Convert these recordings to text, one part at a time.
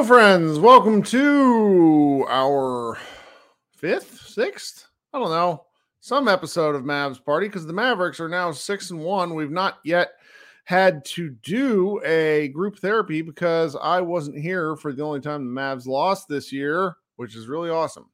Hello, friends. Welcome to our fifth, sixth, I don't know, some episode of Mavs Party because the Mavericks are now six and one. We've not yet had to do a group therapy because I wasn't here for the only time the Mavs lost this year, which is really awesome.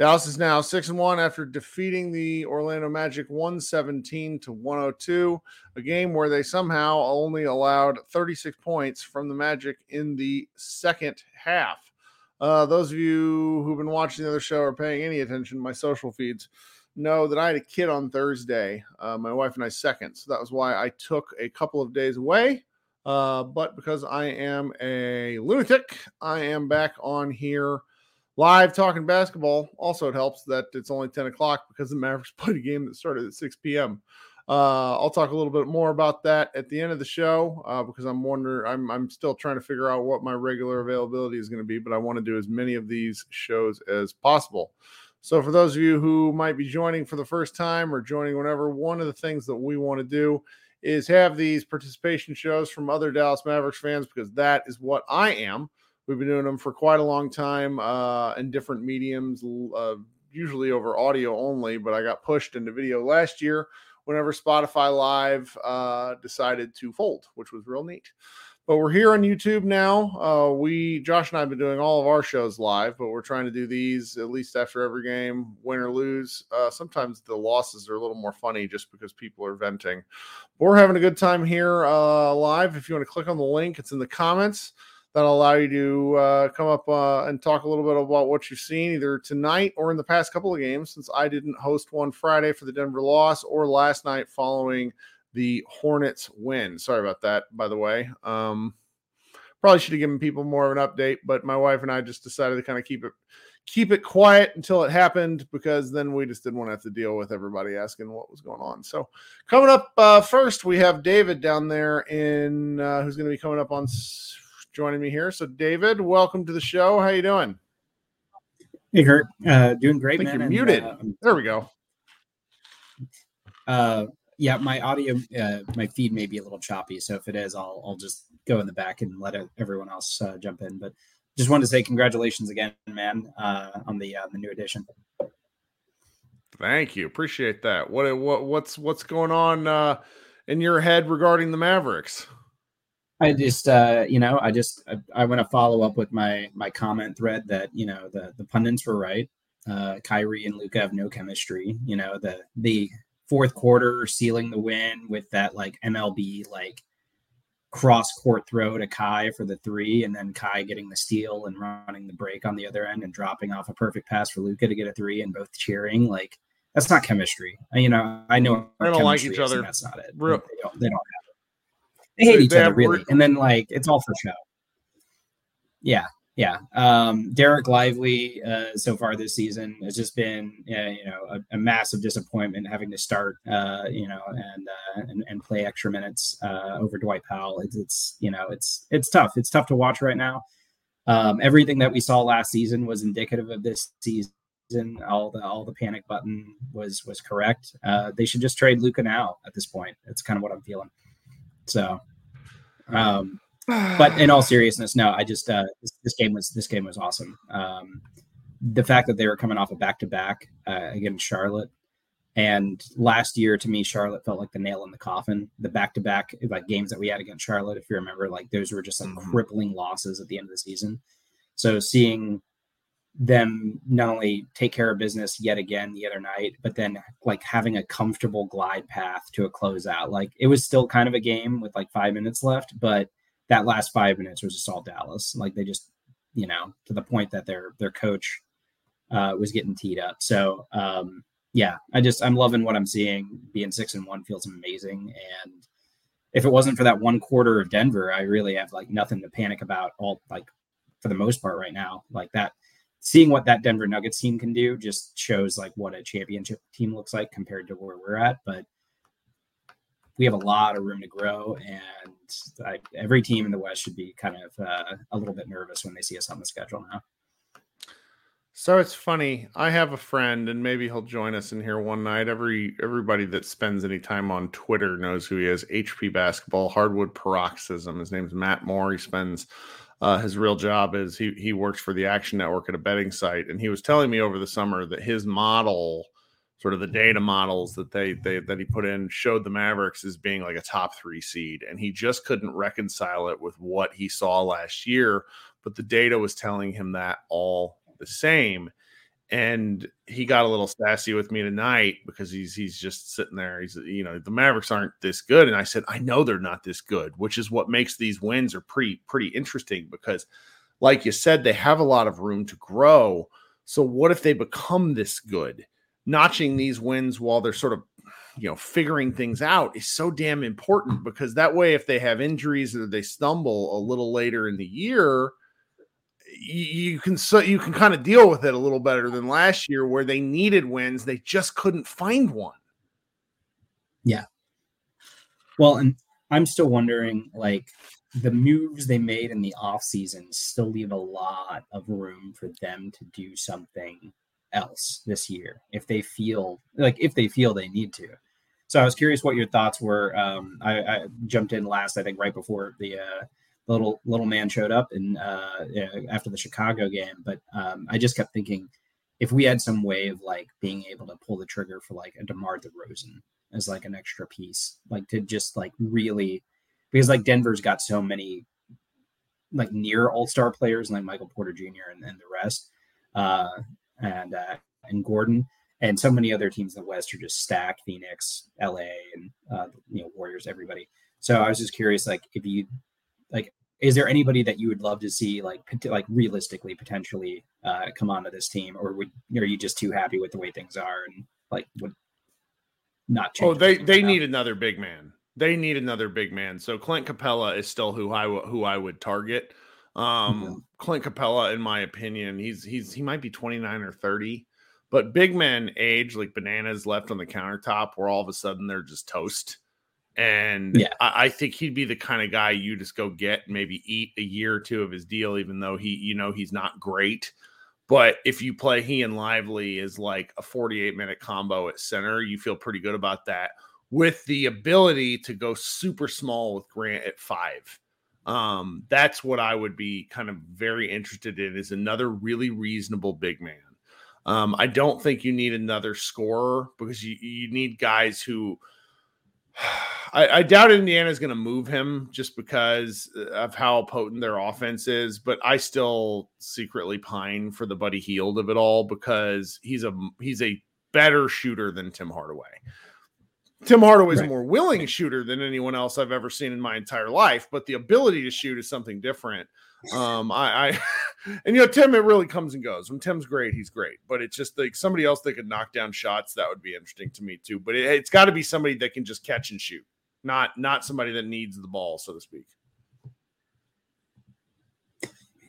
Dallas is now six and one after defeating the Orlando Magic 117 to 102, a game where they somehow only allowed 36 points from the Magic in the second half. Uh, those of you who've been watching the other show or paying any attention to my social feeds know that I had a kid on Thursday, uh, my wife and I second. So that was why I took a couple of days away. Uh, but because I am a lunatic, I am back on here live talking basketball. Also, it helps that it's only 10 o'clock because the Mavericks played a game that started at 6 p.m. Uh, I'll talk a little bit more about that at the end of the show uh, because I'm wondering, I'm, I'm still trying to figure out what my regular availability is going to be, but I want to do as many of these shows as possible. So, for those of you who might be joining for the first time or joining whenever, one of the things that we want to do is have these participation shows from other Dallas Mavericks fans because that is what I am. We've been doing them for quite a long time uh, in different mediums, uh, usually over audio only, but I got pushed into video last year whenever Spotify Live uh, decided to fold, which was real neat. But we're here on YouTube now. Uh, we, Josh and I, have been doing all of our shows live, but we're trying to do these at least after every game, win or lose. Uh, sometimes the losses are a little more funny just because people are venting. But we're having a good time here uh, live. If you want to click on the link, it's in the comments that'll allow you to uh, come up uh, and talk a little bit about what you've seen either tonight or in the past couple of games since I didn't host one Friday for the Denver loss or last night following the Hornets win. Sorry about that, by the way. Um, probably should have given people more of an update, but my wife and I just decided to kind of keep it keep it quiet until it happened because then we just didn't want to have to deal with everybody asking what was going on. So coming up uh, first, we have David down there in uh, who's going to be coming up on joining me here. So, David, welcome to the show. How you doing? Hey, Kirk. Uh, doing great, man. You're muted. uh, there we go. Uh, yeah, my audio, uh, my feed may be a little choppy. So if it is, I'll I'll just go in the back and let everyone else uh, jump in. But just wanted to say congratulations again, man, uh, on the uh, the new edition. Thank you, appreciate that. What what what's what's going on uh, in your head regarding the Mavericks? I just, uh, you know, I just, I, I want to follow up with my my comment thread that you know the the pundits were right. Uh, Kyrie and Luka have no chemistry. You know, the the fourth quarter sealing the win with that like MLB like cross court throw to Ky for the three, and then Ky getting the steal and running the break on the other end and dropping off a perfect pass for Luka to get a three and both cheering. Like that's not chemistry. You know, I know they don't like each other. That's not it. Real. They don't. They don't. They hate each other really, re- and then like it's all for show. Yeah, yeah. Um, Dereck Lively uh, so far this season has just been, uh, you know, a, a, massive disappointment having to start, uh, you know, and, uh, and, and play extra minutes uh, over Dwight Powell. It's, it's, you know, it's it's tough. It's tough to watch right now. Um, everything that we saw last season was indicative of this season. All the all the panic button was was correct. Uh, they should just trade Luka now at this point. It's kind of what I'm feeling. So. Um, but in all seriousness, no, I just uh, this, this, game was this game was awesome. Um, the fact that they were coming off a back to back against Charlotte, and last year to me, Charlotte felt like the nail in the coffin. The back to back like games that we had against Charlotte, if you remember, like those were just like mm-hmm. crippling losses at the end of the season. So seeing them not only take care of business yet again the other night, but then like having a comfortable glide path to a closeout. Like it was still kind of a game with like five minutes left, but that last five minutes was just all Dallas. Like they just, you know, to the point that their their coach uh, was getting teed up. So um, yeah, I just I'm loving what I'm seeing. Being six and one feels amazing. And if it wasn't for that one quarter of Denver, I really have like nothing to panic about. All like for the most part right now, like that. Seeing what that Denver Nuggets team can do just shows like what a championship team looks like compared to where we're at. But we have a lot of room to grow, and I, every team in the West should be kind of uh, a little bit nervous when they see us on the schedule now. So it's funny. I have a friend, and maybe he'll join us in here one night. Every everybody that spends any time on Twitter knows who he is. HP Basketball, Hardwood Paroxysm. His name's Matt Moore. He spends uh, his real job is he he works for the Action Network at a betting site, and he was telling me over the summer that his model sort of the data models that they, they that he put in showed the Mavericks as being like a top three seed, and he just couldn't reconcile it with what he saw last year. But the data was telling him that all the same. And he got a little sassy with me tonight because he's he's just sitting there. He's you know the Mavericks aren't this good, and I said I know they're not this good, which is what makes these wins are pretty pretty interesting because, like you said, they have a lot of room to grow. So what if they become this good? notching these wins while they're sort of you know figuring things out is so damn important because that way if they have injuries or they stumble a little later in the year you, can so you can kind of deal with it a little better than last year where they needed wins they just couldn't find one yeah well and i'm still wondering like the moves they made in the off season still leave a lot of room for them to do something else this year if they feel like if they feel they need to. So I was curious what your thoughts were. Um, I, I, jumped in last, I think, right before the uh, little little man showed up and uh, after the Chicago game. But um, I just kept thinking if we had some way of like being able to pull the trigger for like a DeMar DeRozan as like an extra piece, like to just like really because like Denver's got so many like near all star players like Michael Porter Jr. and, and the rest. Uh, and uh, and Gordon, and so many other teams in the West are just stacked: Phoenix, LA, and uh, you know Warriors, everybody. So I was just curious, like if you like, is there anybody that you would love to see, like like realistically, potentially uh, come onto this team, or would are you just too happy with the way things are and like would not change? Oh, they they need another big man. They need another big man. So Clint Capela is still who I who I would target. Um, mm-hmm. Clint Capela in my opinion, he's he's he might be 29 or 30, but big men age like bananas left on the countertop where all of a sudden they're just toast. And yeah. I, I think he'd be the kind of guy you just go get, maybe eat a year or two of his deal, even though he, you know, he's not great. But if you play he and Lively is like a 48 minute combo at center, you feel pretty good about that with the ability to go super small with Grant at five um, that's what I would be kind of very interested in is another really reasonable big man. Um, I don't think you need another scorer because you, you need guys who I, I doubt Indiana is going to move him just because uh, of how potent their offense is, but I still secretly pine for the Buddy Hield of it all because he's a he's a better shooter than Tim Hardaway. Tim Hardaway's Right. a more willing shooter than anyone else I've ever seen in my entire life, but the ability to shoot is something different. Um, I, I and you know, Tim, it really comes and goes. When Tim's great, he's great, but it's just like somebody else that could knock down shots that would be interesting to me too. But it, it's got to be somebody that can just catch and shoot, not not somebody that needs the ball, so to speak.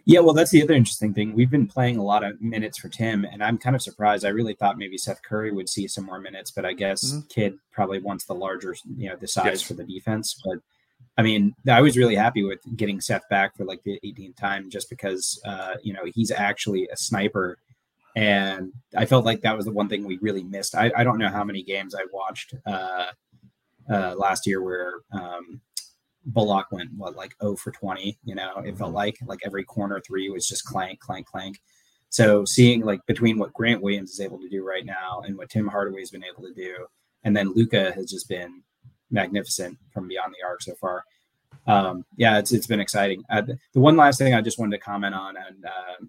Yeah, well, that's the other interesting thing. We've been playing a lot of minutes for Tim, and I'm kind of surprised. I really thought maybe Seth Curry would see some more minutes, but I guess Mhm. Kidd probably wants the larger, you know, the size Yes. for the defense. But I mean, I was really happy with getting Seth back for like the 18th time, just because, uh, you know, he's actually a sniper, and I felt like that was the one thing we really missed. I, I don't know how many games I watched uh, uh, last year where. Um, Bullock went what like 0 for 20, you know, it felt like like every corner three was just clank, clank, clank. So seeing like between what Grant Williams is able to do right now and what Tim Hardaway's been able to do, and then Luka has just been magnificent from beyond the arc so far. Um, yeah, it's it's been exciting. Uh, the, the one last thing I just wanted to comment on, and uh,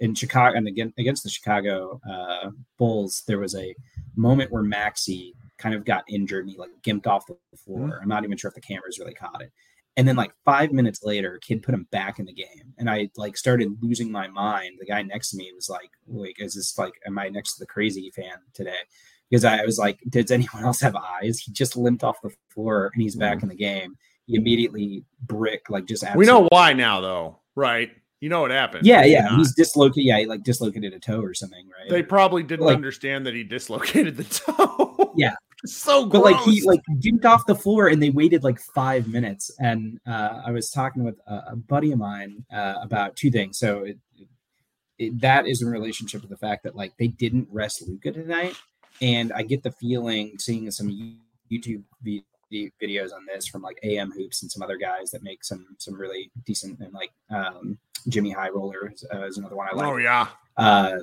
in Chicago and again against the Chicago uh, Bulls, there was a moment where Maxi kind of got injured and he like gimped off the floor. I'm not even sure if the cameras really caught it. And then like five minutes later, Kidd put him back in the game, and I like started losing my mind. The guy next to me was like, "Wait, is this like, am I next to the crazy fan today?" Because I was like, "Does anyone else have eyes?" He just limped off the floor, and he's back in the game. He immediately brick like just We know why now, though, right? You know what happened. Yeah, yeah, not? he's dislocated. Yeah, he like dislocated a toe or something, right? They probably didn't Like- understand that he dislocated the toe. Yeah. so but like he like gimped off the floor and they waited like five minutes and uh, i was talking with a, a buddy of mine uh, about two things so it, it, that is in relationship to the fact that like they didn't rest luka tonight and i get the feeling seeing some youtube vi- vi- videos on this from like am hoops and some other guys that make some some really decent and like um, jimmy high roller is, uh, is another one i like oh yeah. uh,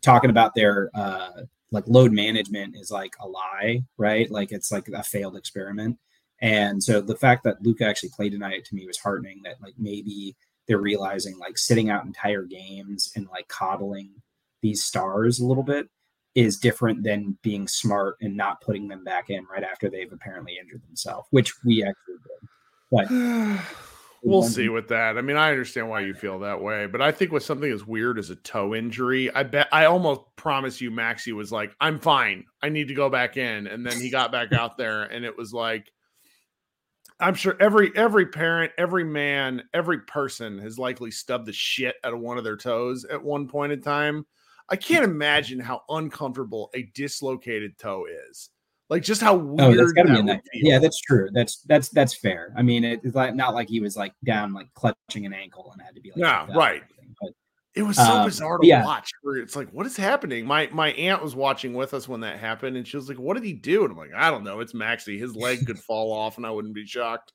talking about their uh, like load management is like a lie, right? Like it's like a failed experiment. And so the fact that Luka actually played tonight to me was heartening that like maybe they're realizing like sitting out entire games and like coddling these stars a little bit is different than being smart and not putting them back in right after they've apparently injured themselves, which we actually did. But we'll see with that. I mean, I understand why you feel that way, but I think with something as weird as a toe injury, I bet I almost promise you Maxi was like, I'm fine. I need to go back in. And then he got back out there and it was like I'm sure every every parent, every man, every person has likely stubbed the shit out of one of their toes at one point in time. I can't imagine how uncomfortable a dislocated toe is. Like just how weird Oh, that's gotta be that a would nightmare. Yeah, that's true. That's that's that's fair. I mean, it's like not like he was like down like clutching an ankle and had to be like Yeah, checked out or right. But It was so Um, bizarre to yeah. watch. Where it's like, what is happening? My my aunt was watching with us when that happened, and she was like, "What did he do?" And I'm like, "I don't know. It's Maxi. His leg could fall off, and I wouldn't be shocked."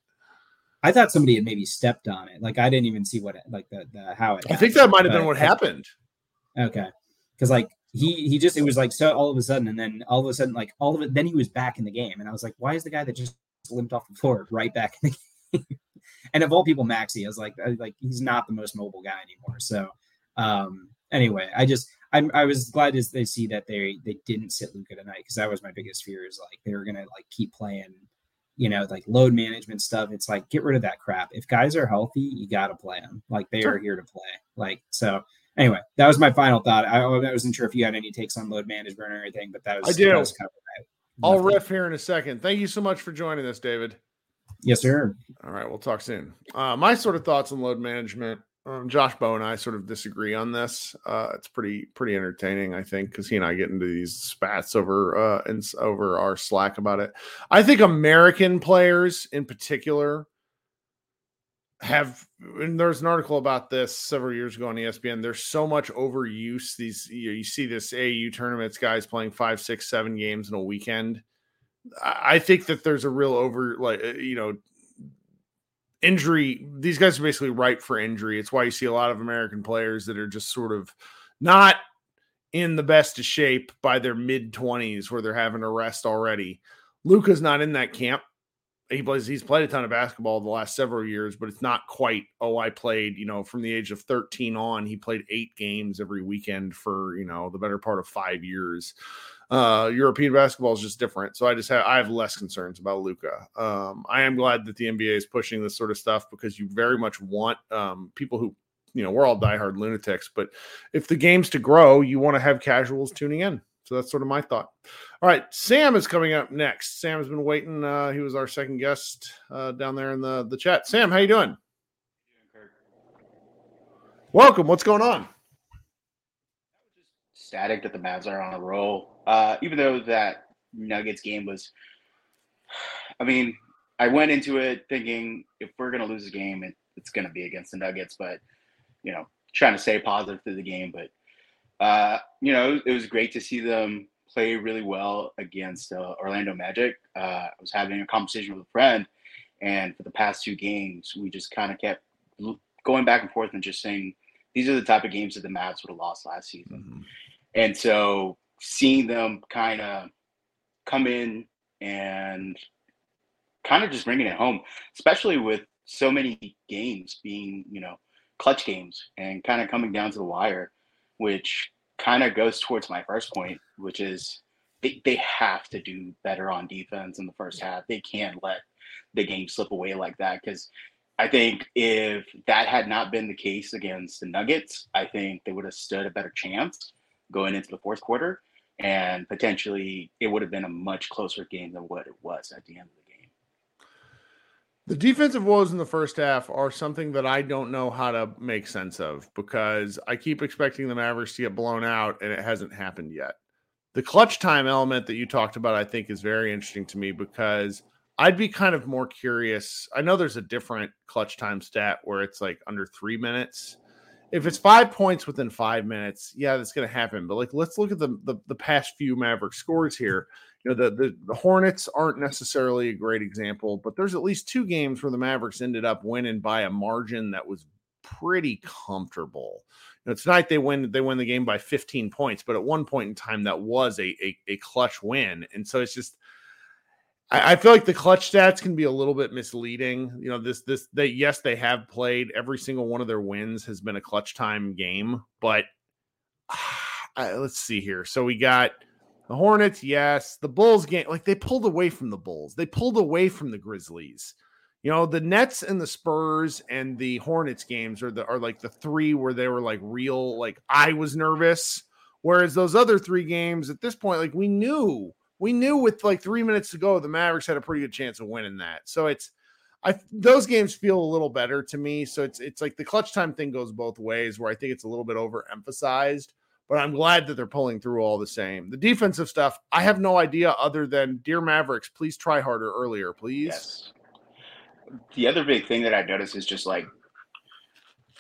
I thought somebody had maybe stepped on it. Like I didn't even see what it, like the, the how it. I think that might have been what I- happened. Okay, because like he he just it was like so all of a sudden, and then all of a sudden like all of it. Then he was back in the game, and I was like, why is the guy that just limped off the floor right back in the game? and of all people, Maxi, I was like, I, like he's not the most mobile guy anymore. So um anyway, I just I'm, I was glad as they see that they they didn't sit Luka tonight because that was my biggest fear is like they were gonna like keep playing, you know, like load management stuff. It's like get rid of that crap. If guys are healthy, you got to play them. Like they Sure. are here to play. Like so. Anyway, that was my final thought. I, I wasn't sure if you had any takes on load management or anything, but that was I do. That was kind of I'll riff here in a second. Thank you so much for joining us, David. Yes, sir. All right, we'll talk soon. Uh, my sort of thoughts on load management. Um, Josh Bowe and I sort of disagree on this. Uh, it's pretty pretty entertaining, I think, because he and I get into these spats over uh, and over our Slack about it. I think American players in particular have and there's an article about this several years ago on ESPN. There's so much overuse. These you, you see this AAU tournaments, guys playing five, six, seven games in a weekend. I think that there's a real over like uh, you know injury. These guys are basically ripe for injury. It's why you see a lot of American players that are just sort of not in the best of shape by their mid 20s where they're having to rest already. Luka's not in that camp. He plays he's played a ton of basketball the last several years, but it's not quite, oh, I played, you know, from the age of 13 on, he played eight games every weekend for, you know, the better part of five years. Uh, European basketball is just different. So I just have I have less concerns about luka Um, I am glad that the NBA is pushing this sort of stuff because you very much want um, people who you know, we're all diehard lunatics, but if the game's to grow, you want to have casuals tuning in. So that's sort of my thought. All right, Sam is coming up next. Sam has been waiting. Uh, he was our second guest uh, down there in the the chat. Sam, how you doing? Welcome. What's going on? Static that the Mavs are on a roll. Uh, even though that Nuggets game was, I mean, I went into it thinking if we're gonna lose a game, it, it's gonna be against the Nuggets. But you know, trying to stay positive through the game. But uh, you know, it was great to see them play really well against uh, Orlando Magic. Uh, I was having a conversation with a friend, and for the past two games, we just kind of kept going back and forth and just saying these are the type of games that the Mavs would have lost last season. Mm-hmm. And so seeing them kind of come in and kind of just bringing it home, especially with so many games being, you know, clutch games and kind of coming down to the wire which kind of goes towards my first point, which is they, they have to do better on defense in the first half. They can't let the game slip away like that because I think if that had not been the case against the Nuggets, I think they would have stood a better chance going into the fourth quarter. And potentially it would have been a much closer game than what it was at the end of the the defensive woes in the first half are something that I don't know how to make sense of because I keep expecting the Mavericks to get blown out and it hasn't happened yet. The clutch time element that you talked about, I think, is very interesting to me because I'd be kind of more curious. I know there's a different clutch time stat where it's like under three minutes. If it's five points within five minutes, yeah, that's going to happen. But like, let's look at the, the the past few Maverick scores here you know the, the, the Hornets aren't necessarily a great example, but there's at least two games where the Mavericks ended up winning by a margin that was pretty comfortable. You know, tonight they win they win the game by 15 points, but at one point in time that was a a, a clutch win, and so it's just. I, feel like the clutch stats can be a little bit misleading. You know, this this they yes they have played every single one of their wins has been a clutch time game, but uh, let's see here. So we got the Hornets, yes. The Bulls game, like they pulled away from the Bulls. They pulled away from the Grizzlies. You know, the Nets and the Spurs and the Hornets games are the are like the three where they were like real, like I was nervous. Whereas those other three games at this point, like we knew, we knew with like three minutes to go, the Mavericks had a pretty good chance of winning that. So it's I those games feel a little better to me. So it's it's like the clutch time thing goes both ways, where I think it's a little bit overemphasized but I'm glad that they're pulling through all the same. The defensive stuff, I have no idea other than Dear Mavericks, please try harder earlier, please. Yes. The other big thing that I noticed is just like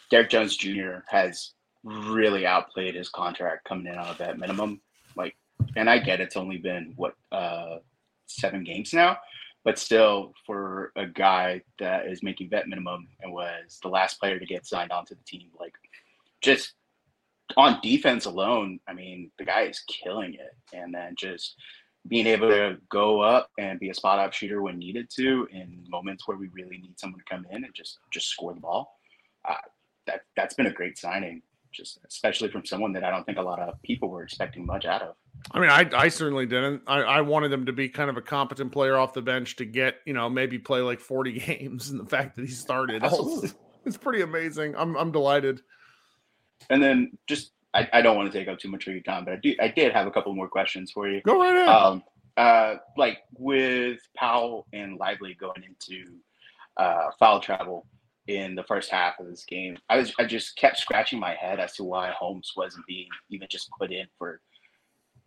Derrick Jones Jr. has really outplayed his contract coming in on a vet minimum. Like, and I get it's only been what uh seven games now, but still for a guy that is making vet minimum and was the last player to get signed onto the team, like just on defense alone, I mean, the guy is killing it. And then just being able to go up and be a spot up shooter when needed to in moments where we really need someone to come in and just just score the ball. Uh, that that's been a great signing, just especially from someone that I don't think a lot of people were expecting much out of. I mean, I, I certainly didn't. I, I wanted him to be kind of a competent player off the bench to get, you know, maybe play like 40 games. And the fact that he started, it's pretty amazing. I'm, I'm delighted. And then just I, I don't want to take up too much of your time, but I do I did have a couple more questions for you. Go right ahead. Um, uh, like with Powell and Lively going into uh, foul travel in the first half of this game, I was I just kept scratching my head as to why Holmes wasn't being even just put in for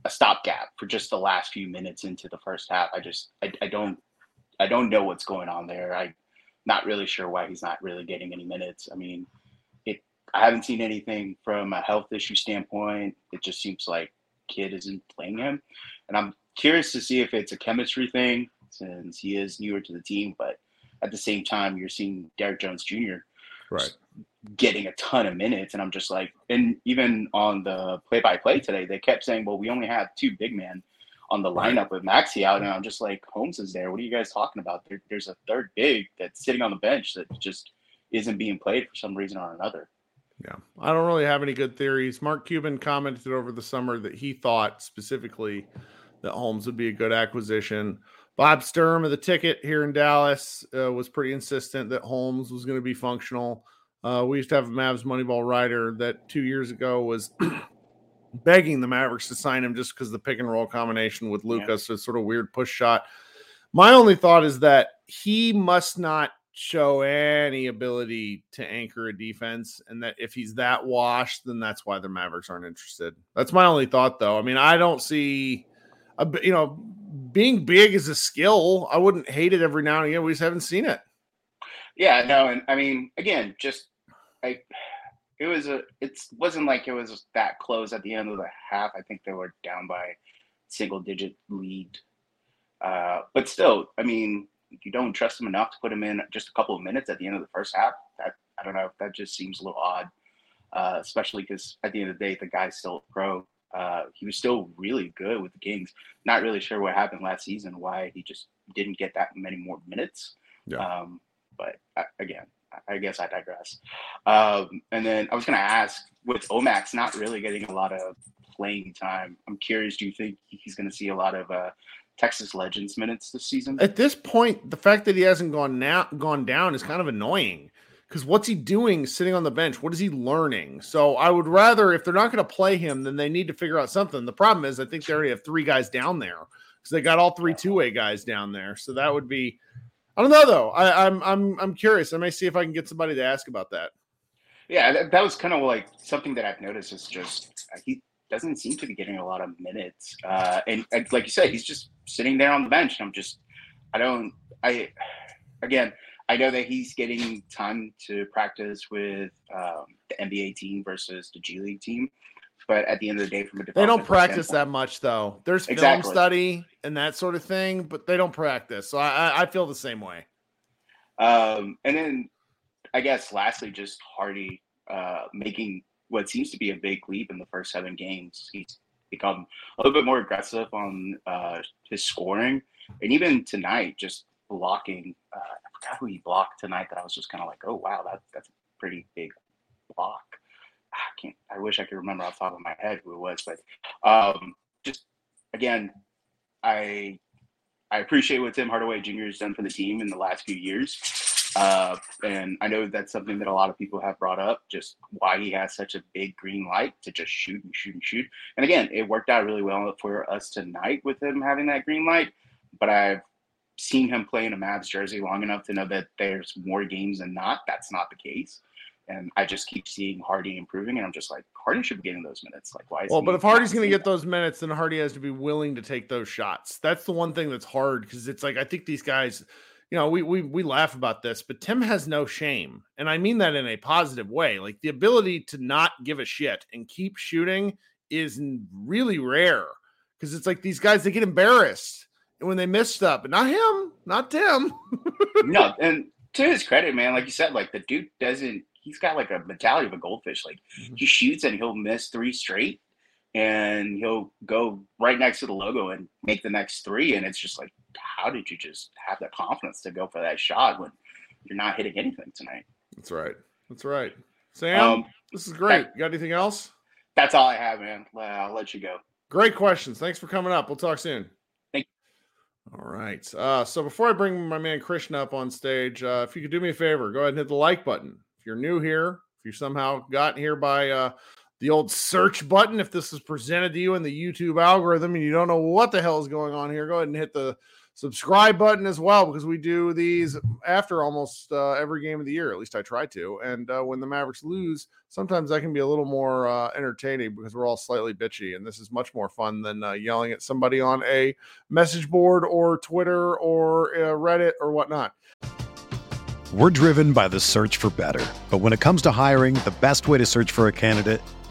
a stopgap for just the last few minutes into the first half. I just I, I don't I don't know what's going on there. I'm not really sure why he's not really getting any minutes. I mean, I haven't seen anything from a health issue standpoint. It just seems like Kidd isn't playing him, and I'm curious to see if it's a chemistry thing since he is newer to the team. But at the same time, you're seeing Derrick Jones Jr. right getting a ton of minutes, and I'm just like, and even on the play-by-play today, they kept saying, "Well, we only have two big men on the lineup with Maxi out, and I'm just like, Holmes is there. What are you guys talking about? There, there's a third big that's sitting on the bench that just isn't being played for some reason or another. Yeah, I don't really have any good theories. Mark Cuban commented over the summer that he thought specifically that Holmes would be a good acquisition. Bob Sturm of the ticket here in Dallas uh, was pretty insistent that Holmes was going to be functional. Uh, we used to have a Mavs Moneyball writer that two years ago was begging the Mavericks to sign him just because the pick and roll combination with Lucas yeah. is sort of weird push shot. My only thought is that he must not show any ability to anchor a defense, and that if he's that washed, then that's why the Mavericks aren't interested. That's my only thought, though. I mean, I don't see, a, you know, being big is a skill. I wouldn't hate it every now and again. We just haven't seen it. Yeah, no, and I mean, again, just like it was a, it wasn't like it was that close at the end of the half. I think they were down by single digit lead. Uh, but still, I mean, you don't trust him enough to put him in just a couple of minutes at the end of the first half. That I don't know. That just seems a little odd, uh, especially because at the end of the day, the guy's still pro. Uh, he was still really good with the Kings. Not really sure what happened last season, why he just didn't get that many more minutes. Yeah. Um, but uh, again, I guess I digress. Um, and then I was going to ask, with Omax not really getting a lot of playing time, I'm curious. Do you think he's going to see a lot of uh, Texas Legends minutes this season? At this point, the fact that he hasn't gone now gone down is kind of annoying. Because what's he doing sitting on the bench? What is he learning? So I would rather, if they're not going to play him, then they need to figure out something. The problem is, I think they already have three guys down there because they got all three two way guys down there. So that would be, I don't know though. I, I'm I'm I'm curious. I may see if I can get somebody to ask about that. Yeah, that, that was kind of like something that I've noticed is just uh, he doesn't seem to be getting a lot of minutes. Uh, and, and like you said, he's just sitting there on the bench. And I'm just, I don't, I, again, I know that he's getting time to practice with um, the NBA team versus the G League team. But at the end of the day, from a they don't practice that much though. There's film exactly. study and that sort of thing, but they don't practice. So I, I feel the same way. Um, and then I guess lastly, just Hardy uh, making what seems to be a big leap in the first seven games. He's become a little bit more aggressive on uh, his scoring, and even tonight, just blocking. Uh, I forgot who he blocked tonight. That I was just kind of like, oh wow, that that's a pretty big block. I can't. I wish I could remember off the top of my head who it was, but um, just again, I I appreciate what Tim Hardaway Jr. has done for the team in the last few years. Uh, and I know that's something that a lot of people have brought up, just why he has such a big green light to just shoot and shoot and shoot. And again, it worked out really well for us tonight with him having that green light. But I've seen him play in a Mavs jersey long enough to know that there's more games than not. That's not the case. And I just keep seeing Hardy improving, and I'm just like, Hardy should be getting those minutes. Like, why? well, but if Hardy's going to get those minutes, then Hardy has to be willing to take those shots. That's the one thing that's hard because it's like I think these guys you know, we we we laugh about this, but Tim has no shame, and I mean that in a positive way. Like the ability to not give a shit and keep shooting is really rare because it's like these guys they get embarrassed when they miss stuff, but not him, not Tim. no, and to his credit, man, like you said, like the dude doesn't. He's got like a mentality of a goldfish. Like mm-hmm. he shoots and he'll miss three straight, and he'll go right next to the logo and make the next three. And it's just like, how did you just have the confidence to go for that shot when you're not hitting anything tonight? That's right. That's right. Sam, um, this is great. That, you got anything else? That's all I have, man. I'll let you go. Great questions. Thanks for coming up. We'll talk soon. Thank you. All right. Uh, so before I bring my man Krishna up on stage, uh, if you could do me a favor, go ahead and hit the like button. If you're new here, if you somehow got here by uh, the old search button. If this is presented to you in the YouTube algorithm and you don't know what the hell is going on here, go ahead and hit the subscribe button as well because we do these after almost uh, every game of the year. At least I try to. And uh, when the Mavericks lose, sometimes that can be a little more uh, entertaining because we're all slightly bitchy, and this is much more fun than uh, yelling at somebody on a message board or Twitter or uh, Reddit or whatnot. We're driven by the search for better, but when it comes to hiring, the best way to search for a candidate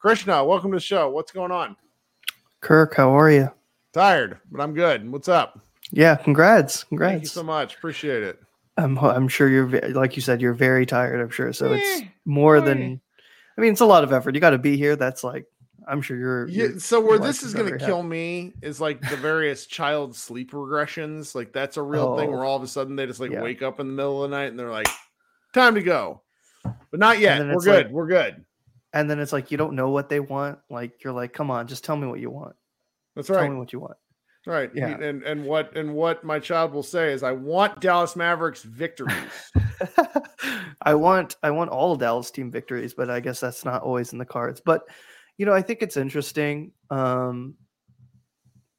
Krishna, welcome to the show. What's going on? Kirk, how are you? Tired, but I'm good. What's up? Yeah, congrats, congrats. Thank you so much. Appreciate it. I'm I'm sure you're like you said you're very tired. I'm sure so. It's eh, more than. I mean, it's a lot of effort. You got to be here. That's like I'm sure you're. Yeah, you're- so where this is going to kill me is like the various child sleep regressions. Like that's a real thing Oh. where all of a sudden they just like Yeah. wake up in the middle of the night and they're like, "Time to go," but not yet. We're good. like- We're good. And then it's like you don't know what they want. Like you're like, come on, just tell me what you want. That's right. Tell me what you want. Right. Yeah. And and what and what my child will say is, "I want Dallas Mavericks victories." I want I want all Dallas team victories, but I guess that's not always in the cards. But you know, I think it's interesting. Um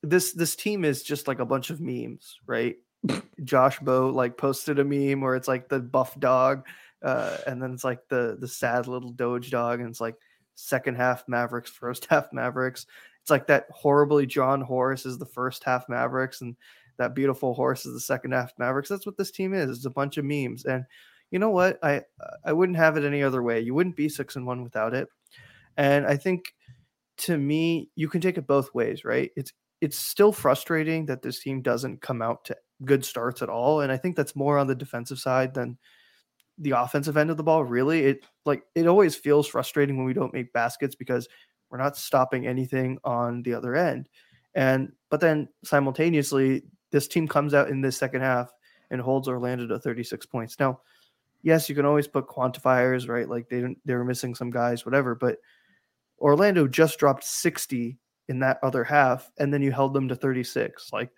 this this team is just like a bunch of memes, right? Josh Bowe like posted a meme where it's like the buff dog, uh, and then it's like the the sad little Doge dog, and it's like second half Mavericks, first half Mavericks. It's like that horribly drawn horse is the first half Mavericks, and that beautiful horse is the second half Mavericks. That's what this team is. It's a bunch of memes. And you know what? I I wouldn't have it any other way. You wouldn't be six and one without it. And I think to me, you can take it both ways, right? It's it's still frustrating that this team doesn't come out to good starts at all. And I think that's more on the defensive side than the offensive end of the ball. Really, it like it always feels frustrating when we don't make baskets because we're not stopping anything on the other end. And but then simultaneously, this team comes out in this second half and holds Orlando to 36 points. Now, yes, you can always put quantifiers, right? Like they they were missing some guys, whatever, but Orlando just dropped 60 in that other half, and then you held them to 36. Like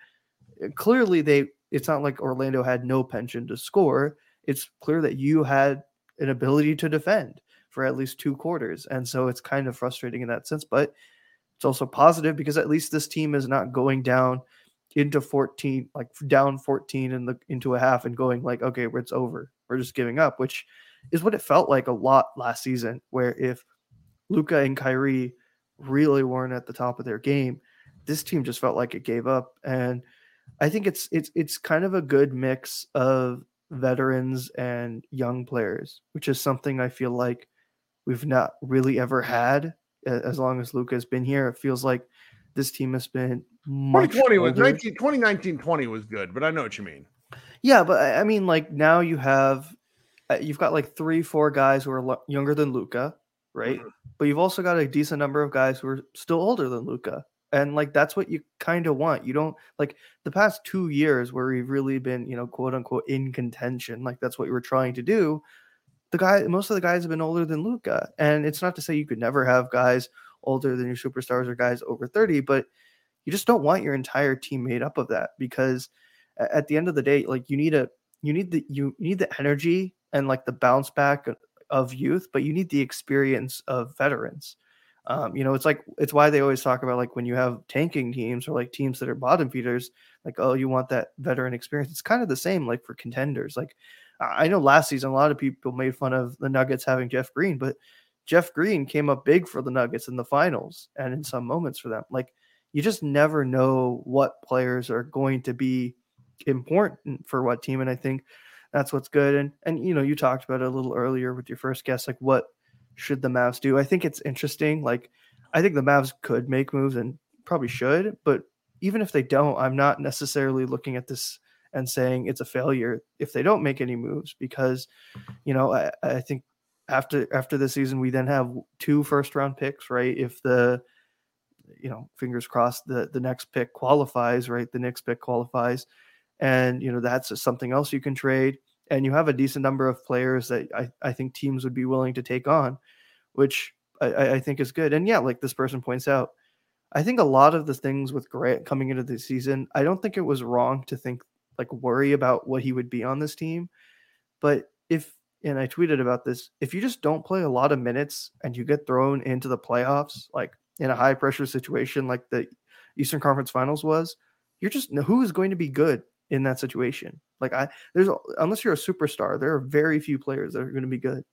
clearly they it's not like Orlando had no pension to score. It's clear that you had an ability to defend for at least two quarters. And so it's kind of frustrating in that sense, but it's also positive because at least this team is not going down into 14, like down 14 in the into a half and going like, okay, it's over. We're just giving up, which is what it felt like a lot last season, where if Luka and Kyrie really weren't at the top of their game, this team just felt like it gave up. And I think it's it's it's kind of a good mix of veterans and young players, which is something I feel like we've not really ever had as long as Luka has been here. It feels like this team has been much 2020 was older. 19, 2019 20 was good, but I know what you mean. Yeah, but I mean, like now you have uh, you've got like three, four guys who are younger than Luka, right? Mhm. But you've also got a decent number of guys who are still older than Luca, and like that's what you kind of want. You don't like the past two years where we've really been, you know, quote unquote in contention. Like that's what you were trying to do. The guy, most of the guys have been older than Luka, and it's not to say you could never have guys older than your superstars or guys over thirty, but you just don't want your entire team made up of that because at the end of the day like you need a you need the you need the energy and like the bounce back of youth, but you need the experience of veterans. Um, you know, it's like it's why they always talk about like when you have tanking teams or like teams that are bottom feeders, like oh, you want that veteran experience. It's kind of the same like for contenders. Like I know last season a lot of people made fun of the Nuggets having Jeff Green, but Jeff Green came up big for the Nuggets in the finals and in some moments for them. Like you just never know what players are going to be important for what team. And I think that's what's good. And and you know, you talked about it a little earlier with your first guest, like what should the Mavs do? I think it's interesting. Like I think the Mavs could make moves and probably should, but even if they don't, I'm not necessarily looking at this and saying it's a failure if they don't make any moves because you know I, I think after after the season we then have two first round picks right if the you know fingers crossed the the next pick qualifies right the next pick qualifies and you know that's something else you can trade and you have a decent number of players that I, I think teams would be willing to take on which I, I think is good and yeah like this person points out I think a lot of the things with Grant coming into the season I don't think it was wrong to think like worry about what he would be on this team but if and I tweeted about this. If you just don't play a lot of minutes and you get thrown into the playoffs, like in a high pressure situation like the Eastern Conference Finals was, you're just who is going to be good in that situation. Like I, there's unless you're a superstar, there are very few players that are going to be good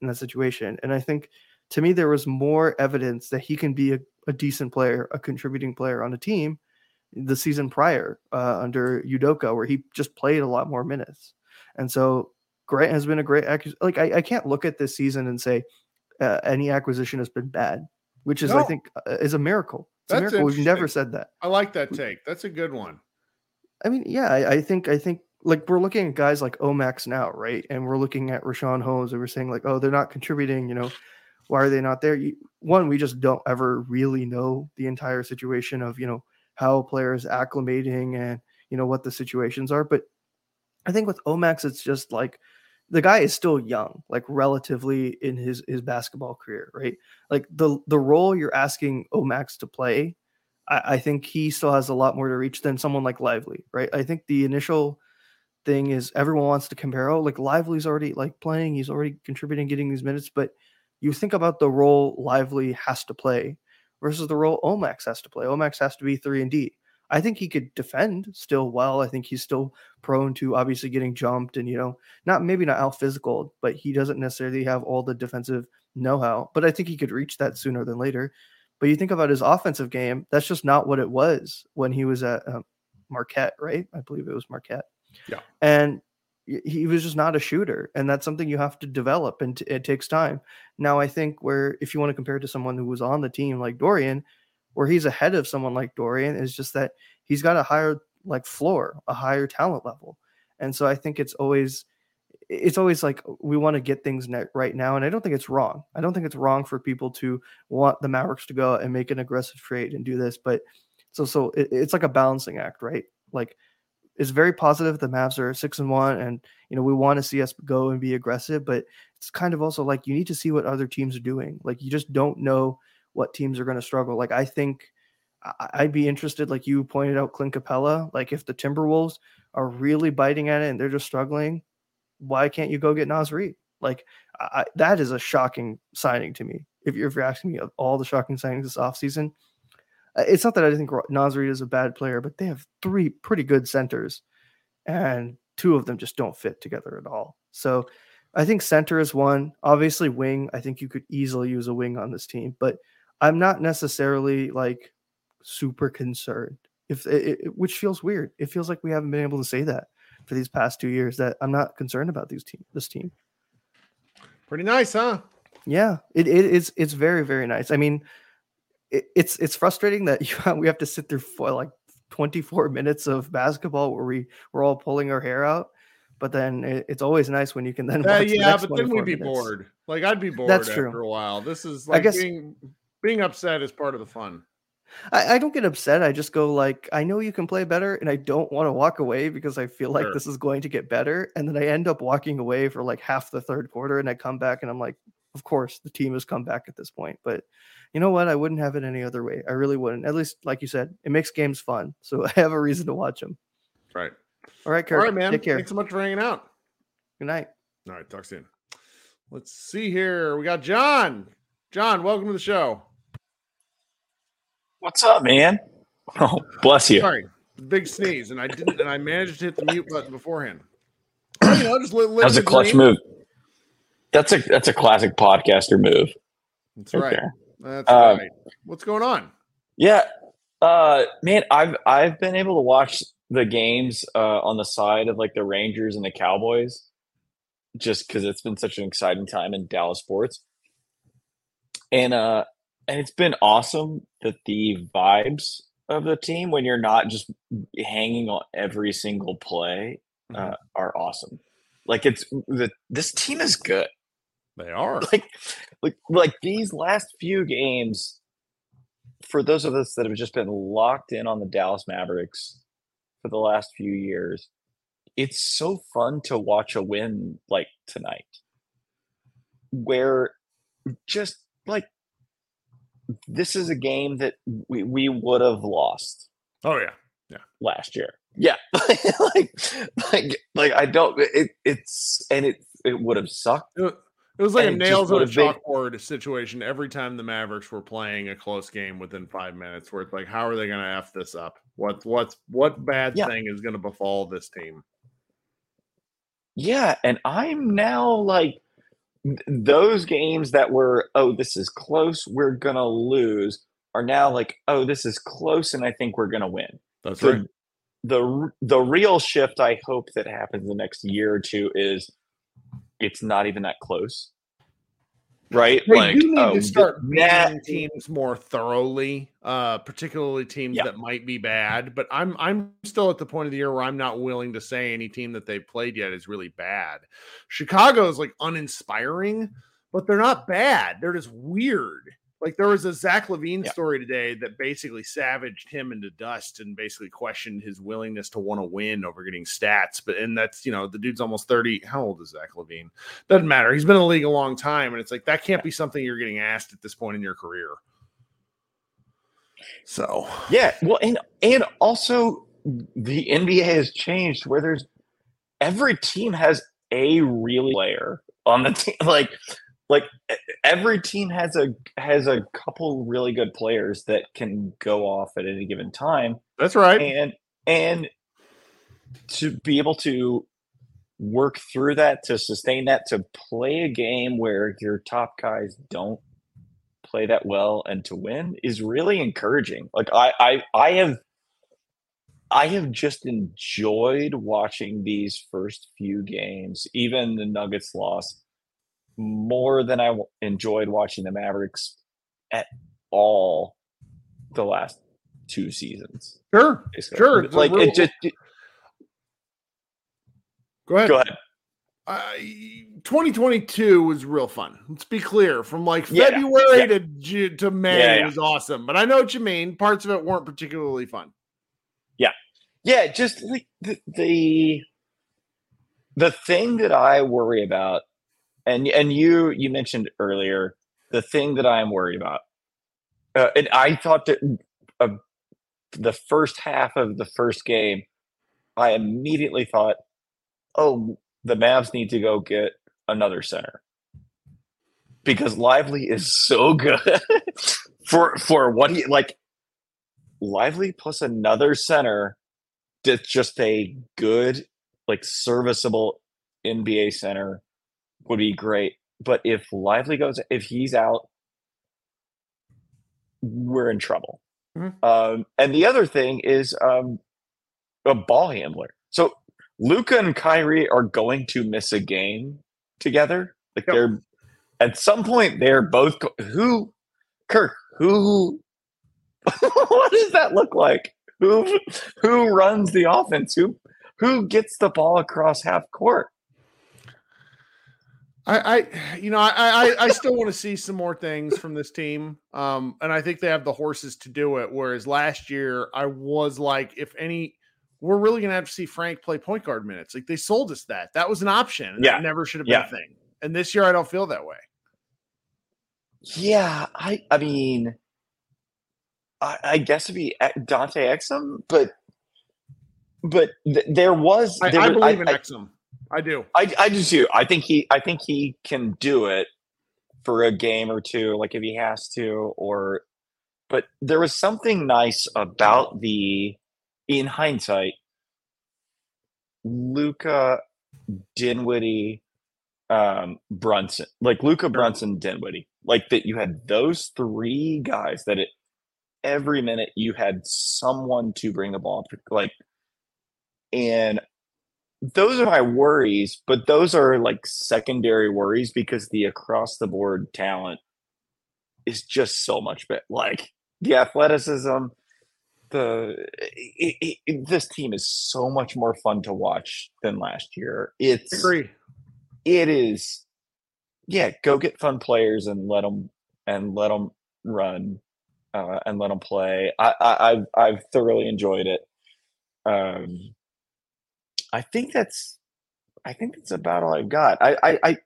in that situation. And I think to me there was more evidence that he can be a, a decent player, a contributing player on a team the season prior uh, under Udoka, where he just played a lot more minutes. And so Grant has been a great acquisition. Like I, I can't look at this season and say uh, any acquisition has been bad, which is no. I think uh, is a miracle. It's That's a miracle. We've never said that. I like that take. That's a good one. I mean, yeah, I, I think I think like we're looking at guys like Omax now, right? And we're looking at Richaun Holmes, and we're saying like, oh, they're not contributing. You know, why are they not there? You, one, we just don't ever really know the entire situation of you know how players acclimating and you know what the situations are. But I think with Omax, it's just like the guy is still young, like relatively in his his basketball career, right? Like the the role you're asking Omax to play, I, I think he still has a lot more to reach than someone like Lively, right? I think the initial thing is everyone wants to compare. Oh, like Lively's already like playing, he's already contributing, getting these minutes, but you think about the role Lively has to play versus the role Omax has to play. Omax has to be three and D. I think he could defend still well. I think he's still prone to obviously getting jumped and, you know, not maybe not out physical, but he doesn't necessarily have all the defensive know how. But I think he could reach that sooner than later. But you think about his offensive game, that's just not what it was when he was at um, Marquette, right? I believe it was Marquette. Yeah. And he was just not a shooter and that's something you have to develop and t- it takes time now i think where if you want to compare it to someone who was on the team like dorian where he's ahead of someone like Dorian is just that he's got a higher like floor, a higher talent level. And so I think it's always it's always like we want to get things right now and I don't think it's wrong. I don't think it's wrong for people to want the Mavericks to go and make an aggressive trade and do this, but so so it, it's like a balancing act, right? Like it's very positive the Mavs are 6 and 1 and you know we want to see us go and be aggressive, but it's kind of also like you need to see what other teams are doing. Like you just don't know what teams are going to struggle. Like I think I'd be interested, like you pointed out, Clint Capela. Like if the Timberwolves are really biting at it and they're just struggling, why can't you go get Naz Reid? Like I, that is a shocking signing to me. If you're, if you're asking me of all the shocking signings this offseason, uh, it's not that I think Naz Reid is a bad player, but they have three pretty good centers, and two of them just don't fit together at all. So I think center is one. Obviously, wing. I think you could easily use a wing on this team, but I'm not necessarily like super concerned. If it, it, which feels weird. It feels like we haven't been able to say that for these past two years that I'm not concerned about these team this team. Pretty nice, huh? Yeah, it, it is. It's very very nice. I mean, it, it's it's frustrating that have, we have to sit through for like 24 minutes of basketball where we we're all pulling our hair out. But then it, it's always nice when you can then. Uh, yeah, the but then we'd be minutes. bored. Like I'd be bored That's after true. a while. This is like I guess, being being upset is part of the fun. I, I, don't get upset. I just go like, I know you can play better, and I don't want to walk away because I feel like sure. this is going to get better. And then I end up walking away for like half the third quarter, and I come back and I'm like, of course, the team has come back at this point. But you know what? I wouldn't have it any other way. I really wouldn't. At least, like you said, it makes games fun, so I have a reason to watch them. Right. All right, Kirk. All right, man. Take care. Thanks so much for hanging out. Good night. All right, talk soon. Let's see here. We got John. John, welcome to the show. What's up, man? Oh, bless you. Sorry, big sneeze, and I didn't, and I managed to hit the mute button beforehand. You know, just li- That was a clutch move. That's a that's a classic podcaster move. That's right. That's Um, right. What's going on? Yeah, uh, man, I've I've been able to watch the games uh, on the side of like the Rangers and the Cowboys, just because it's been such an exciting time in Dallas sports, and uh, and it's been awesome that the vibes of the team when you're not just hanging on every single play uh, are awesome. Like it's the this team is good. They are. like like like these last few games for those of us that have just been locked in on the Dallas Mavericks for the last few years it's so fun to watch a win like tonight where just like this is a game that we, we would have lost Oh yeah. Yeah. Last year. Yeah, like, like, like I don't. It, it's and it it would have sucked. It, it was like a nails on a would've been- chalkboard situation every time the Mavericks were playing a close game within five minutes, where it's like, how are they going to f this up? What what's what bad Yeah. thing is going to befall this team? Yeah, and I'm now like those games that were oh this is close we're gonna lose are now like oh this is close and I think we're gonna win. That's the, right. the the real shift I hope that happens the next year or two is it's not even that close. Right? They do need oh, to th- start that- teams more thoroughly, uh, particularly teams Yeah. that might be bad. But I'm I'm still at the point of the year where I'm not willing to say any team that they've played yet is really bad. Chicago is like uninspiring, but they're not bad. They're just weird. Like there was a Zach LaVine Yeah. story today that basically savaged him into dust and basically questioned his willingness to want to win over getting stats. But and that's you know the dude's almost thirty. How old is Zach LaVine? Doesn't matter. He's been in the league a long time, and it's like that can't be something you're getting asked at this point in your career. So Yeah, well, and and also the NBA has changed where there's every team has a really player on the team. Like, like every team has a has a couple really good players that can go off at any given time, that's right. and and to be able to work through that to sustain that to play a game where your top guys don't play that well and to win is really encouraging. Like i i i have i have just enjoyed watching these first few games even the nuggets loss more than i w- enjoyed watching the mavericks at all the last two seasons Sure, basically. Sure, like real- it just go ahead. go ahead I 2022 was real fun. Let's be clear. From like February yeah. to to May yeah. was awesome, but I know what you mean. Parts of it weren't particularly fun. Yeah, yeah just like the, the the thing that i worry about and and you you mentioned earlier the thing that i'm worried about. Uh, and i thought that uh, the first half of the first game i immediately thought oh the mavs need to go get another center. Because lively is so good for for what he like lively plus another center that's just a good, like serviceable NBA center would be great. But if Lively goes, if he's out, we're in trouble. Mhm. Um, and the other thing is um, a ball handler. So Luka and Kyrie are going to miss a game together. Like Yep. they're at some point they're both who Kirk who what does that look like? Who who runs the offense? Who who gets the ball across half court? I, I you know, I, I, I still want to see some more things from this team. Um, and I think they have the horses to do it. Whereas last year, I was like, if any, we're really gonna have to see Frank play point guard minutes. Like they sold us that. That was an option. Yeah. Never should have been Yeah. a thing. And this year, I don't feel that way. Yeah, I I mean, I, I guess it'd be E- Dante Exum, but but th- there was I, there I was- believe in I- Exum. I do. I I do too. I think he I think he can do it for a game or two, like if he has to, or but there was something nice about the in hindsight, Luka Dinwiddie, um, Brunson, like Luka Brunson, Dinwiddie, like that you had those three guys that it every minute you had someone to bring the ball, like, and those are my worries, but those are like secondary worries because the across the board talent is just so much better. Like the athleticism, the it, it, this team is so much more fun to watch than last year. It's Agree. it is yeah go get fun players and let them and let them run uh, and let them play I, I i've i've thoroughly enjoyed it um i think that's i think that's about all i've got i i, I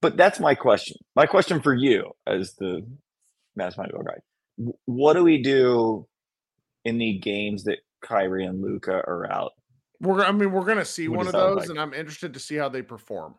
but that's my question my question for you as the mathematical guy W- what do we do in the games that Kyrie and Luka are out We're I mean, we're gonna see What one of those, like? and I'm interested to see how they perform.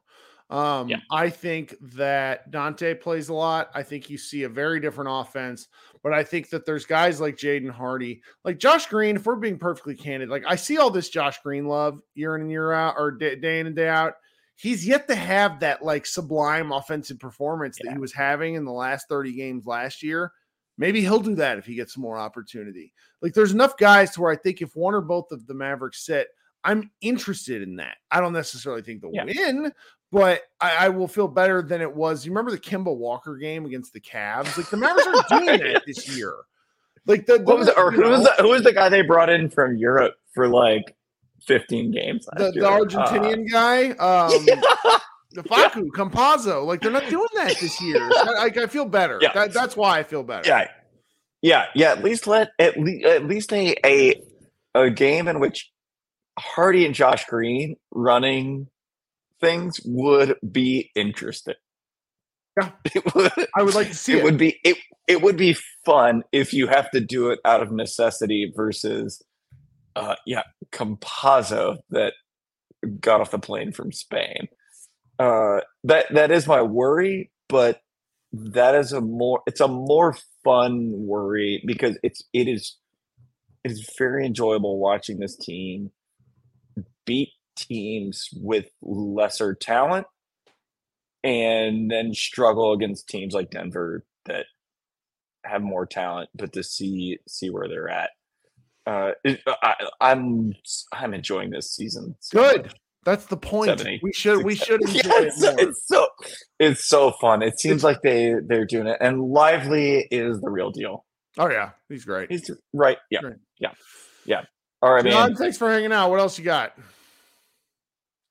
Um, Yeah. I think that Dante plays a lot. I think you see a very different offense, but I think that there's guys like Jaden Hardy, like Josh Green. If we're being perfectly candid, like I see all this Josh Green love year in and year out, or day, day in and day out. He's yet to have that like sublime offensive performance that he was having in the last 30 games last year. Maybe he'll do that if he gets more opportunity. Like there's enough guys to where I think if one or both of the Mavericks sit, I'm interested in that. I don't necessarily think they'll Yeah. win, but I, I will feel better than it was. You remember the Kemba Walker game against the Cavs? Like the Mavericks are doing that this year. Like the, What was the- or who was the who was the guy they brought in from Europe for like 15 games the, the? Argentinian guy? Um Uh, the Facu, Campazzo. Like they're not doing that this year. I, I- I feel better. Yeah. That, that's why I feel better. yeah, yeah, yeah. At least let at least at least a a a game in which Hardy and Josh Green running things would be interesting. Yeah. It would, I would like to see it it. would be it it would be fun if you have to do it out of necessity versus uh yeah Campazzo that got off the plane from Spain. Uh that that is my worry, but that is a more it's a more fun worry because it's it is it is very enjoyable watching this team beat teams with lesser talent and then struggle against teams like Denver that have more talent, but to see see where they're at. Uh, it, I, I'm I'm enjoying this season. so Good. much. That's the point. 70, we should we should enjoy Yeah, it it's, more. it's so it's so fun. It seems like they they're doing it, and Lively is the real deal. Oh yeah, he's great. He's right. Yeah, Great. yeah, yeah. All right, John, man. thanks for hanging out. What else you got?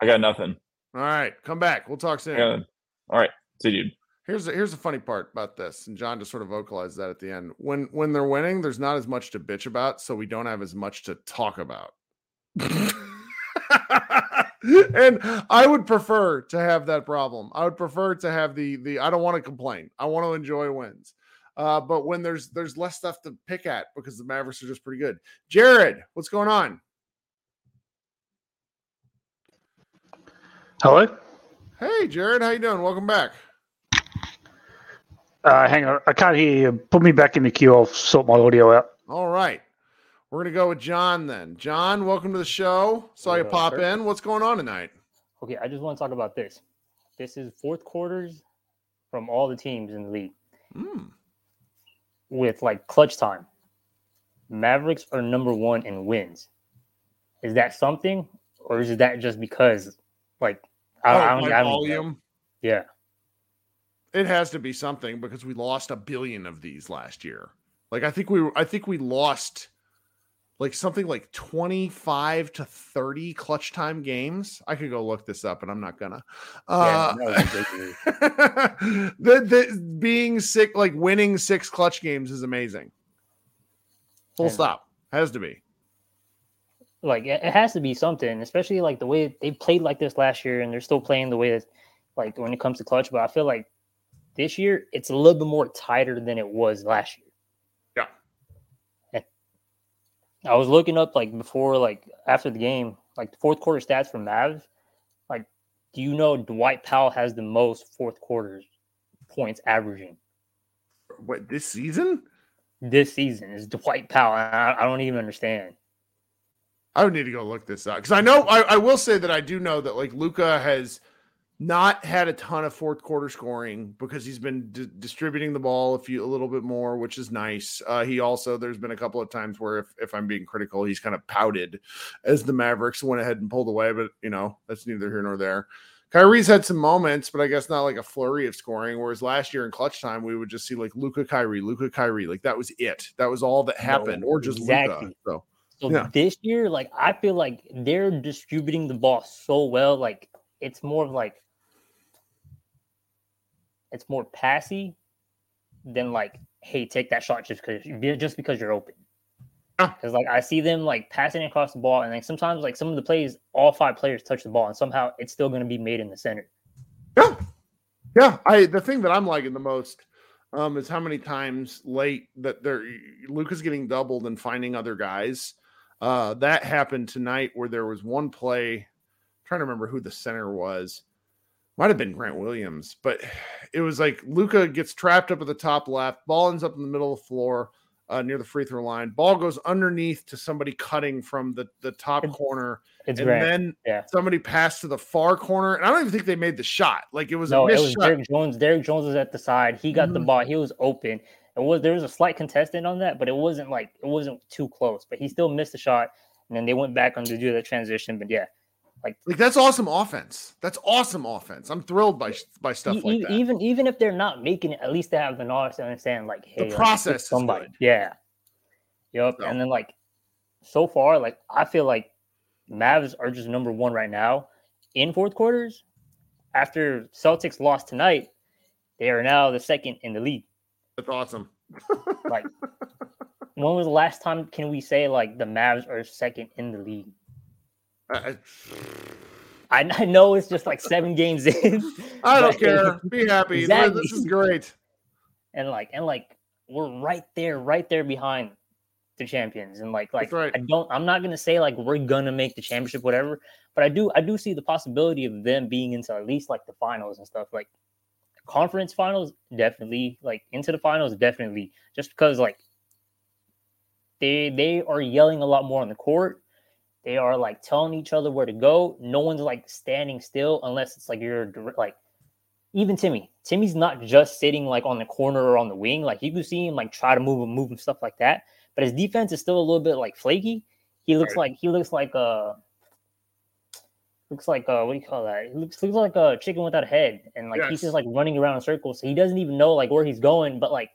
I got nothing. All right, come back. We'll talk soon. Got- all right, see you. dude. Here's the, here's the funny part about this, and John just sort of vocalized that at the end. When when they're winning, there's not as much to bitch about, so we don't have as much to talk about. and I would prefer to have that problem. I would prefer to have the the I don't want to complain. I want to enjoy wins. Uh, but when there's there's less stuff to pick at because the Mavericks are just pretty good. Jared, what's going on? Hello. Hey, Jared, how you doing? Welcome back. Uh, hang on, I can't hear you. Put me back in the queue. I'll sort my audio out. All right. We're going to go with John then. John, welcome to the show. Saw you Hello, pop sir. in. What's going on tonight? Okay, I just want to talk about this. This is fourth quarters from all the teams in the league Mm. with like clutch time. Mavericks are number one in wins. Is that something, or is that just because, like, I, Oh, I don't, I don't volume. Yeah, It has to be something because we lost a billion of these last year. Like I think we were, I think we lost like something like 25 to 30 clutch time games. I could go look this up, and I'm not gonna. yeah, Uh, was the, the being sick, like winning six clutch games is amazing. Full And- stop. Has to be. Like it, it has to be something, especially like the way they played like this last year, and they're still playing the way that, like when it comes to clutch. But I feel like this year it's a little bit more tighter than it was last year. Yeah. I was looking up like before, like after the game, like the fourth quarter stats for Mavs. Like Do you know Dwight Powell has the most fourth quarters points averaging What this season? this season? Is Dwight Powell? I, I don't even understand. I would need to go look this up because I know I, I will say that I do know that like Luka has not had a ton of fourth quarter scoring because he's been di- distributing the ball a few a little bit more, which is nice. Uh, he also there's been a couple of times where if if I'm being critical, he's kind of pouted as the Mavericks went ahead and pulled away, but you know that's neither here nor there. Kyrie's had some moments, but I guess not like a flurry of scoring. Whereas last year in clutch time, we would just see like Luka Kyrie, Luka Kyrie, like that was it. That was all that happened, or just exactly. Luka. So So Yeah. this year, like I feel like they're distributing the ball so well. Like it's more of like it's more passy than like, hey, take that shot just because just because you're open. Because like I see them like passing across the ball, and like sometimes like some of the plays, all five players touch the ball, and somehow it's still going to be made in the center. Yeah, yeah. I the thing that I'm liking the most um is how many times late that they're Luka's getting doubled and finding other guys. Uh that happened tonight where there was one play trying to remember who the center was. Might have been Grant Williams, but it was like Luka gets trapped up at the top left, ball ends up in the middle of the floor uh, near the free throw line. Ball goes underneath to somebody cutting from the, the top corner. it's and Grant, then yeah. somebody passed to the far corner. And I don't even think they made the shot. Like it was no, a it missed was shot. Derrick Jones. Derrick Jones was at the side. He got the Mhm. ball. He was open. It was there was a slight contestant on that, but it wasn't like it wasn't too close. But he still missed the shot, and then they went back on to do that transition. But yeah, like Like that's awesome offense. That's awesome offense. I'm thrilled by by stuff e- like that. even even if they're not making it, at least they have the knowledge to understand. Like, hey, like, it's process is somebody. Yeah. Yep. And then like so far, like I feel like Mavs are just number one right now in fourth quarters. After Celtics lost tonight, they are now the second in the league. That's awesome. Like, when was the last time can we say like the Mavs are second in the league? I, I, I know it's just like seven games in. I don't care. Be happy. Exactly. This is great. and like and like we're right there, right there behind the champions. And like like right. I don't I'm not gonna say like we're gonna make the championship, whatever, but I do I do see the possibility of them being into at least like the finals and stuff. Like conference finals, definitely. Like into the finals, definitely. Just because like they they are yelling a lot more on the court. They are like telling each other where to go. No one's like standing still unless it's like you're like even Timmy. Timmy's not just sitting like on the corner or on the wing. Like you can see him like try to move and move and stuff like that. But his defense is still a little bit like flaky. He looks like he looks like uh looks like uh what do you call that? He looks looks like a chicken without a head. And like he's just like running around in circles. So he doesn't even know like where he's going. But like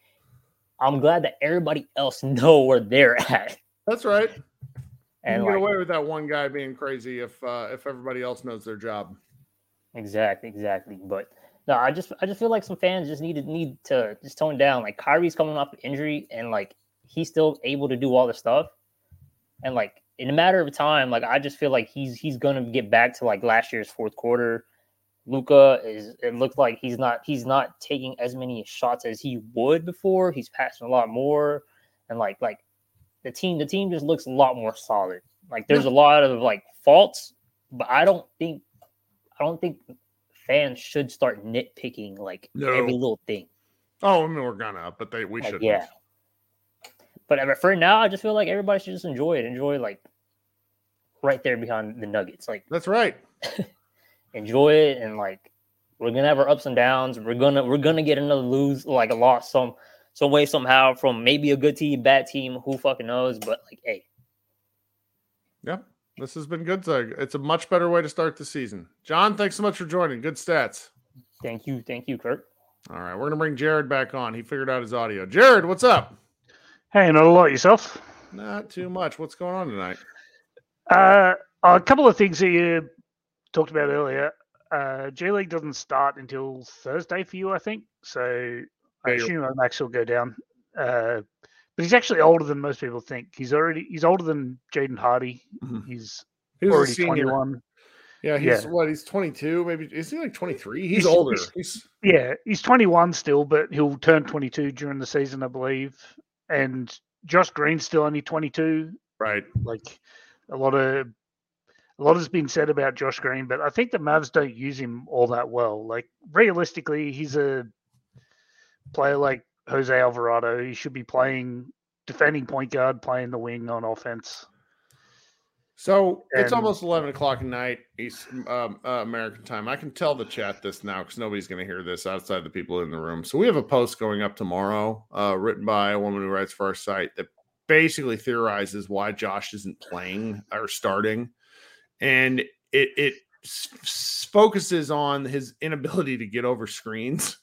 I'm glad that everybody else know where they're at. That's right. And you can get away with that one guy being crazy if uh, if everybody else knows their job. Exactly, exactly. But no, I just I just feel like some fans just need to need to just tone down. Like Kyrie's coming off an injury and like he's still able to do all the stuff. And like in a matter of time, like I just feel like he's he's gonna get back to like last year's fourth quarter. Luka is it looks like he's not he's not taking as many shots as he would before. He's passing a lot more. And like like the team the team just looks a lot more solid. Like there's a lot of like faults, but I don't think I don't think fans should start nitpicking like every little thing. Oh, I mean we're gonna, but they we Like, should. yeah. But uh, for now, I just feel like everybody should just enjoy it. Enjoy like right there behind the Nuggets. Like That's right. enjoy it and like we're gonna have our ups and downs. We're gonna we're gonna get another lose like a loss some some way somehow from maybe a good team, bad team, who fucking knows. But like, hey, Yep. This has been good. So it's a much better way to start the season. John, thanks so much for joining. Good stats. thank you, thank you, Kirk. All right, we're gonna bring Jared back on. He figured out his audio. Jared, what's up? Hey, not a lot yourself. Not too much. What's going on tonight? Uh, a couple of things that you talked about earlier. Uh, G League doesn't start until Thursday for you, I think. So I assume Max will go down. Uh, but he's actually older than most people think. He's already he's older than Jaden Hardy. Mhm. He's He was a already twenty one. Yeah, he's Yeah. what? He's 22. Maybe is he like 23? He's, He's- older. he's- He's, Yeah, he's 21 still, but he'll turn 22 during the season, I believe. And Josh Green's still only 22. right. Like a lot of a lot has been said about Josh Green, but I think the Mavs don't use him all that well. Like realistically, he's a player like Jose Alvarado. He should be playing defending point guard, playing the wing on offense. So it's almost eleven o'clock at night, East um, uh, American time. I can tell the chat this now because nobody's going to hear this outside the people in the room. So we have a post going up tomorrow, uh, written by a woman who writes for our site that basically theorizes why Josh isn't playing or starting, and it it s- focuses on his inability to get over screens.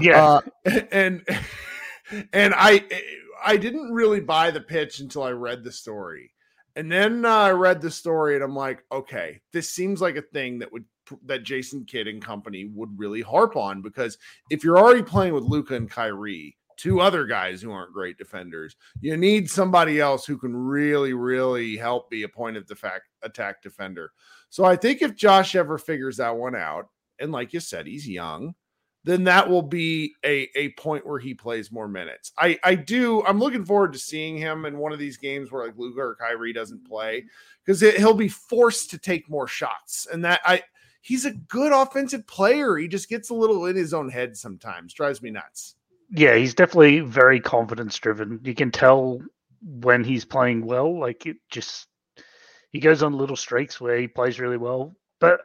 Yeah. Uh, and and I I didn't really buy the pitch until I read the story. And then uh, I read the story and I'm like, okay, this seems like a thing that would that Jason Kidd and company would really harp on because if you're already playing with Luka and Kyrie, two other guys who aren't great defenders, you need somebody else who can really, really help be a point of attack defender. So I think if Josh ever figures that one out, and like you said, he's young, then that will be a, a point where he plays more minutes. I, I do. I'm looking forward to seeing him in one of these games where like Luka or Kyrie doesn't play because he'll be forced to take more shots. And that I he's a good offensive player. He just gets a little in his own head sometimes. Drives me nuts. Yeah, he's definitely very confidence driven. You can tell when he's playing well. Like it just he goes on little streaks where he plays really well. But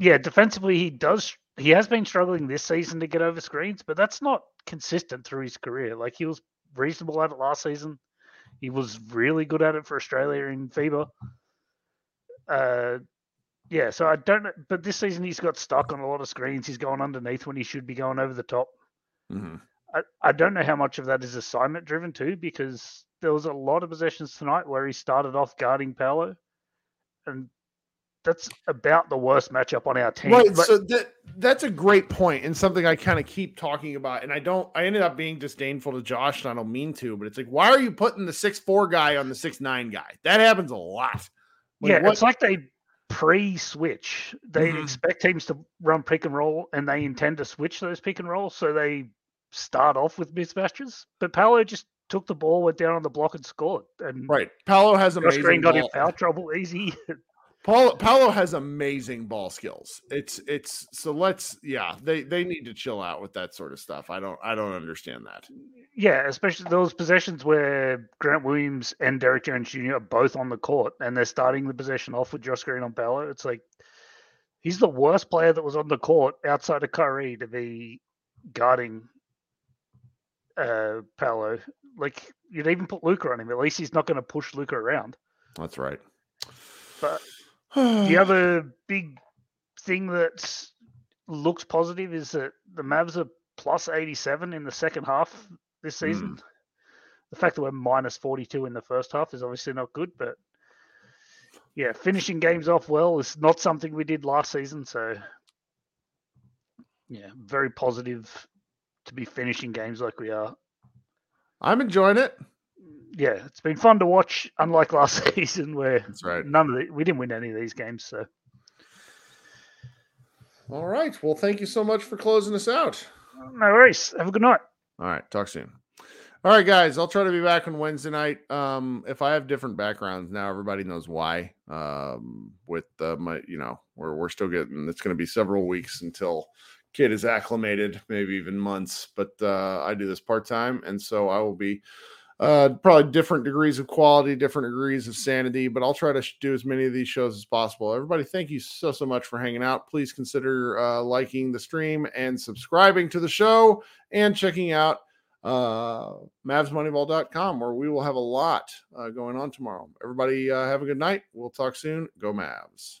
yeah, defensively he does he has been struggling this season to get over screens, but that's not consistent through his career. Like he was reasonable at it last season. He was really good at it for Australia in FIBA. Uh yeah, so I don't know, but this season he's got stuck on a lot of screens. He's going underneath when he should be going over the top. Mm-hmm. I, I don't know how much of that is assignment driven too, because there was a lot of possessions tonight where he started off guarding Paolo, and that's about the worst matchup on our team. Right. But- so that that's a great point and something I kind of keep talking about. And I don't I ended up being disdainful to Josh, and I don't mean to, but it's like, why are you putting the six four guy on the six nine guy? That happens a lot. Like, yeah, what- it's like they pre-switch. They Mhm. expect teams to run pick and roll, and they intend to switch those pick and rolls, so they start off with mismatches. But Paolo just took the ball, went down on the block, and scored. And right. Paolo has Josh amazing Green got in ball- foul trouble easy. Paolo Paolo has amazing ball skills. It's it's so let's yeah, they they need to chill out with that sort of stuff. I don't I don't understand that. Yeah, especially those possessions where Grant Williams and Derrick Jones Jr. are both on the court and they're starting the possession off with Josh Green on Paolo. It's like he's the worst player that was on the court outside of Kyrie to be guarding uh Paolo. Like you'd even put Luka on him. At least he's not going to push Luka around. That's right. But the other big thing that looks positive is that the Mavs are plus 87 in the second half this season. The fact that we're minus 42 in the first half is obviously not good, but yeah, finishing games off well is not something we did last season. So yeah, very positive to be finishing games like we are. I'm enjoying it. Yeah, it's been fun to watch, unlike last season where That's right. none of the, we didn't win any of these games. So All right. Well, thank you so much for closing us out. no worries. Have a good night. All right. Talk soon. All right, guys. I'll try to be back on Wednesday night. Um, if I have different backgrounds now, everybody knows why. Um, with uh, my, you know, we're we're still getting. It's going to be several weeks until kid is acclimated, maybe even months. But uh, I do this part time, and so I will be uh, probably different degrees of quality, different degrees of sanity. But I'll try to do as many of these shows as possible. Everybody, thank you so so much for hanging out. Please consider uh, liking the stream and subscribing to the show and checking out uh mavsmoneyball.com where we will have a lot uh, going on tomorrow everybody uh, have a good night we'll talk soon go mavs